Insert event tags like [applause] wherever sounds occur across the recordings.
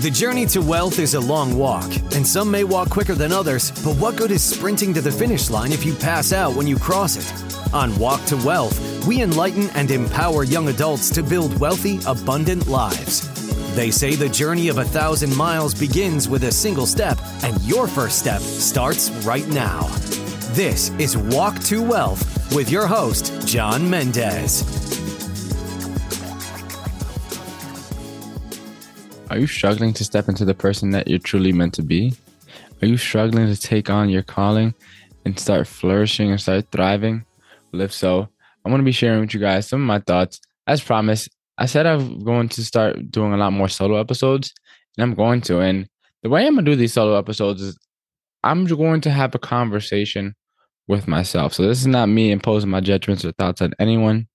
The journey to wealth is a long walk, and some may walk quicker than others, but what good is sprinting to the finish line if you pass out when you cross it? On Walk to Wealth, we enlighten and empower young adults to build wealthy, abundant lives. They say the journey of a thousand miles begins with a single step, and your first step starts right now. This is Walk to Wealth with your host, John Mendez. Are you struggling to step into the person that you're truly meant to be? Are you struggling to take on your calling and start flourishing and start thriving? Well, if so, I'm going to be sharing with you guys some of my thoughts. As promised, I said I'm going to start doing a lot more solo episodes, and I'm going to. And the way I'm going to do these solo episodes is I'm going to have a conversation with myself. So this is not me imposing my judgments or thoughts on anyone.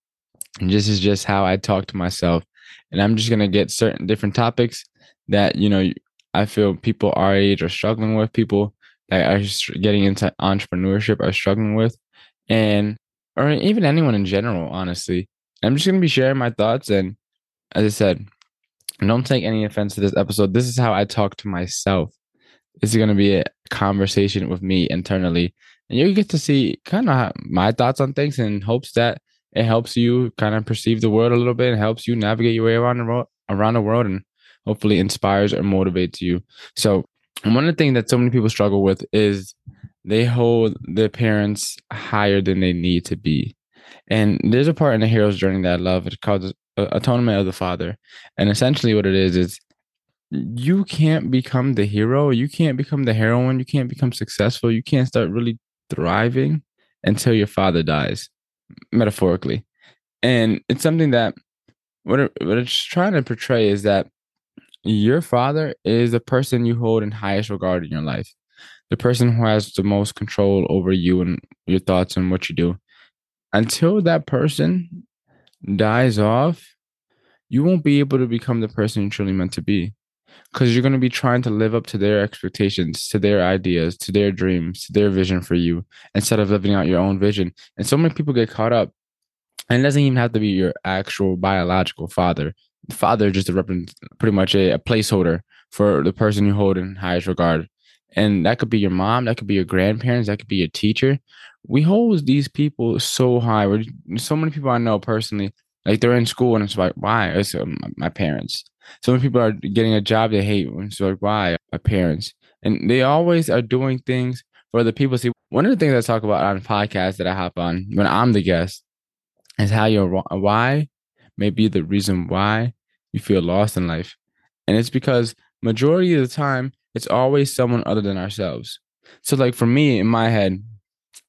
And this is just how I talk to myself and I'm just gonna get certain different topics that you know I feel people our age are struggling with, people that are getting into entrepreneurship are struggling with, and or even anyone in general. Honestly, I'm just gonna be sharing my thoughts, and as I said, don't take any offense to this episode. This is how I talk to myself. This is gonna be a conversation with me internally, and you get to see kind of my thoughts on things in hopes that it helps you kind of perceive the world a little bit. It helps you navigate your way around the world, around the world, and hopefully inspires or motivates you. So one of the things that so many people struggle with is they hold their parents higher than they need to be. And there's a part in the hero's journey that I love. It's called uh, Atonement of the Father. And essentially what it is is you can't become the hero, you can't become the heroine, you can't become successful, you can't start really thriving until your father dies metaphorically. And it's something that what, it, what it's trying to portray is that your father is the person you hold in highest regard in your life, the person who has the most control over you and your thoughts and what you do. Until that person dies off, you won't be able to become the person you're truly meant to be because you're going to be trying to live up to their expectations, to their ideas, to their dreams, to their vision for you instead of living out your own vision. And so many people get caught up. And it doesn't even have to be your actual biological father. Father just a pretty much a, a placeholder for the person you hold in highest regard. And that could be your mom, that could be your grandparents, that could be your teacher. We hold these people so high. We're, so many people I know personally, like they're in school and it's like, why? It's um, my parents so many people are getting a job they hate. So like, why? My parents. And they always are doing things for the people. See, one of the things I talk about on podcasts that I hop on when I'm the guest is how your why may be the reason why you feel lost in life. And it's because majority of the time, it's always someone other than ourselves. So like for me in my head,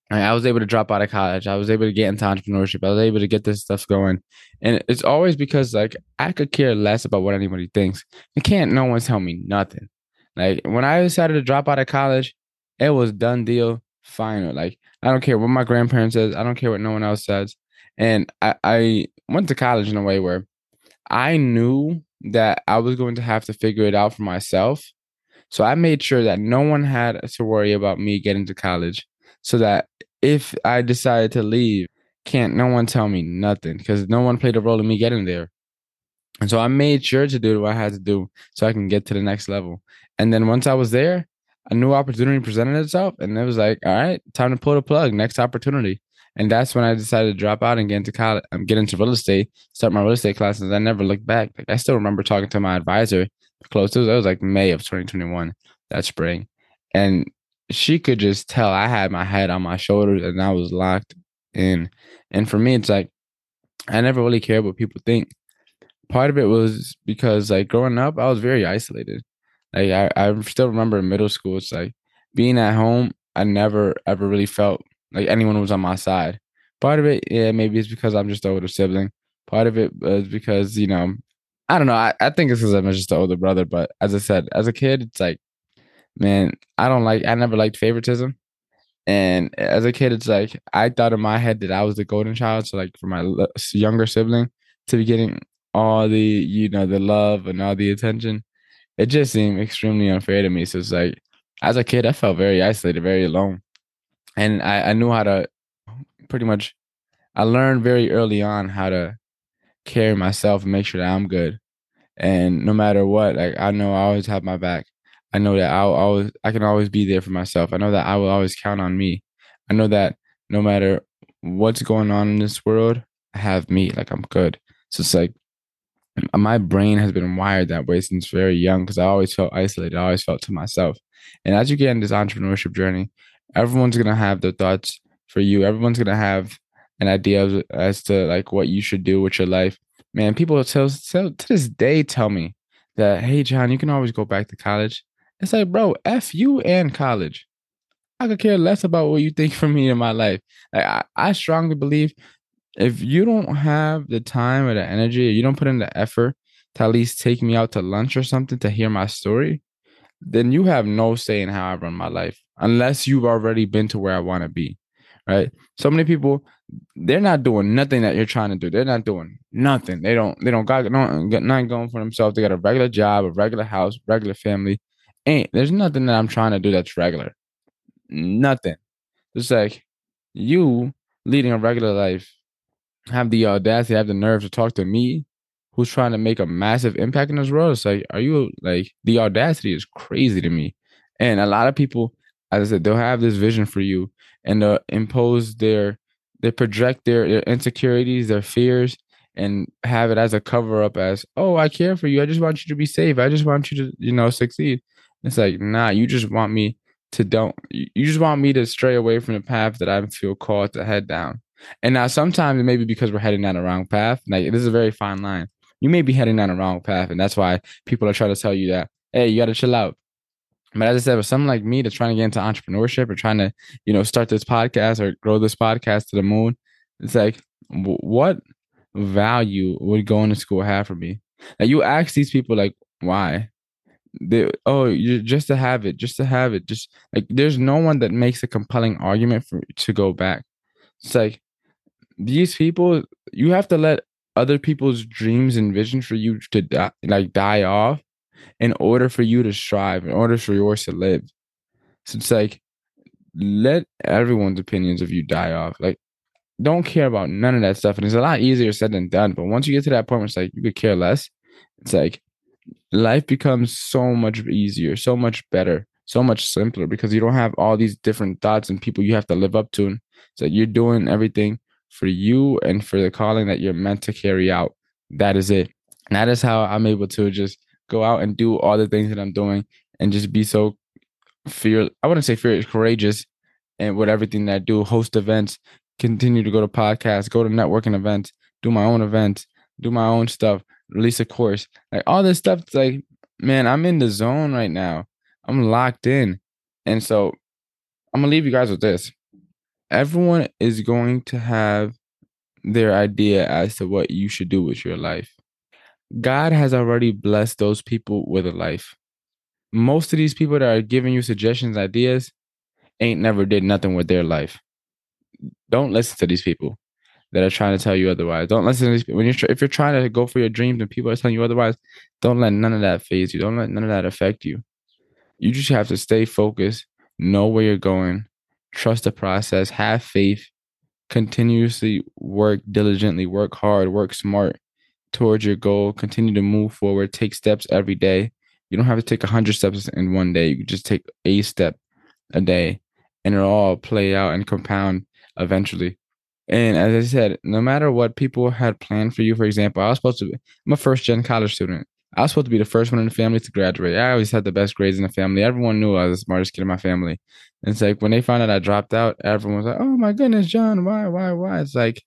I was able to drop out of college. I was able to get into entrepreneurship. I was able to get this stuff going. And it's always because like I could care less about what anybody thinks. And can't no one tell me nothing. Like when I decided to drop out of college, it was done deal, final. Like I don't care what my grandparents says. I don't care what no one else says. And I, I went to college in a way where I knew that I was going to have to figure it out for myself. So I made sure that no one had to worry about me getting to college so that if I decided to leave, can't no one tell me nothing because no one played a role in me getting there. And so I made sure to do what I had to do so I can get to the next level. And then once I was there, a new opportunity presented itself, and it was like, all right, time to pull the plug, next opportunity. And that's when I decided to drop out and get into college, um, get into real estate, start my real estate classes. I never looked back. Like I still remember talking to my advisor close to it was like May of 2021, that spring. And she could just tell I had my head on my shoulders and I was locked in. And for me, it's like I never really cared what people think. Part of it was because like growing up, I was very isolated. Like I, I still remember in middle school, it's like being at home, I never ever really felt like anyone was on my side. Part of it, yeah, maybe it's because I'm just the older sibling. Part of it is because, you know, I don't know. I, I think it's because I'm just the older brother. But as I said, as a kid, it's like man, I don't like, I never liked favoritism. And as a kid, it's like, I thought in my head that I was the golden child. So, like, for my younger sibling to be getting all the, you know, the love and all the attention, it just seemed extremely unfair to me. So, it's like, as a kid, I felt very isolated, very alone. And I, I knew how to pretty much, I learned very early on how to carry myself and make sure that I'm good. And no matter what, like I know I always have my back. I know that I'll always I can always be there for myself. I know that I will always count on me. I know that no matter what's going on in this world, I have me. Like I'm good. So it's like my brain has been wired that way since very young because I always felt isolated. I always felt to myself. And as you get in this entrepreneurship journey, everyone's gonna have their thoughts for you. Everyone's gonna have an idea as to like what you should do with your life. Man, people tell, tell to this day tell me that hey John, you can always go back to college. It's like, bro, F you and college. I could care less about what you think [laughs] for me in my life. Like I, I strongly believe if you don't have the time or the energy, you don't put in the effort to at least take me out to lunch or something to hear my story, then you have no say in how I run my life unless you've already been to where I want to be. Right. So many people, they're not doing nothing that you're trying to do. They're not doing nothing. They don't, they don't got no, got nothing going for themselves. They got a regular job, a regular house, regular family. Ain't there's nothing that I'm trying to do that's regular. Nothing. It's like you leading a regular life have the audacity, have the nerve to talk to me, who's trying to make a massive impact in this world. It's like, are you like the audacity is crazy to me. And a lot of people, as I said, they'll have this vision for you and they'll impose their they project their, their insecurities, their fears, and have it as a cover up as, oh, I care for you. I just want you to be safe. I just want you to, you know, succeed. It's like, nah, you just want me to don't you just want me to stray away from the path that I feel called to head down. And now sometimes it may be because we're heading down the wrong path. Like this is a very fine line. You may be heading down the wrong path, and that's why people are trying to tell you that, hey, you gotta chill out. But as I said, with someone like me that's trying to get into entrepreneurship or trying to, you know, start this podcast or grow this podcast to the moon, it's like, what value would going to school have for me? Like you ask these people, like, why? They, oh, you just to have it, just to have it, just like there's no one that makes a compelling argument for to go back. It's like these people, you have to let other people's dreams and visions for you to die, like die off in order for you to strive, in order for yours to live. So it's like let everyone's opinions of you die off. Like don't care about none of that stuff. And it's a lot easier said than done. But once you get to that point where it's like you could care less, it's like life becomes so much easier, so much better, so much simpler because you don't have all these different thoughts and people you have to live up to. And So you're doing everything for you and for the calling that you're meant to carry out. That is it. And that is how I'm able to just go out and do all the things that I'm doing and just be so fear I wouldn't say fear courageous and with everything that I do, host events, continue to go to podcasts, go to networking events, do my own events, do my own stuff, release a course. Like all this stuff, like, man, I'm in the zone right now. I'm locked in. And so I'm gonna leave you guys with this. Everyone is going to have their idea as to what you should do with your life. God has already blessed those people with a life. Most of these people that are giving you suggestions, ideas, ain't never did nothing with their life. Don't listen to these people that are trying to tell you otherwise. Don't listen to these. When you're if you're trying to go for your dreams and people are telling you otherwise, don't let none of that faze you. Don't let none of that affect you. You just have to stay focused, know where you're going, trust the process, have faith, continuously work diligently, work hard, work smart towards your goal, continue to move forward, take steps every day. You don't have to take 100 steps in one day. You just take a step a day and it'll all play out and compound eventually. And as I said, no matter what people had planned for you, for example, I was supposed to be, I'm a first gen college student. I was supposed to be the first one in the family to graduate. I always had the best grades in the family. Everyone knew I was the smartest kid in my family. And it's like when they found out I dropped out, everyone was like, "Oh my goodness, John, why, why, why?" It's like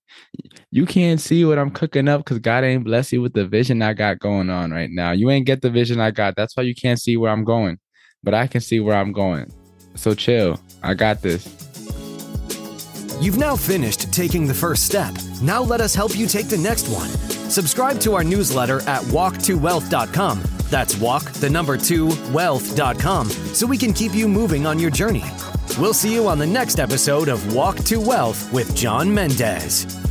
you can't see what I'm cooking up because God ain't bless you with the vision I got going on right now. You ain't get the vision I got. That's why you can't see where I'm going, but I can see where I'm going. So chill. I got this. You've now finished taking the first step. Now let us help you take the next one. Subscribe to our newsletter at walk2wealth.com. That's walk, the number two, wealth.com, so we can keep you moving on your journey. We'll see you on the next episode of Walk to Wealth with John Mendez.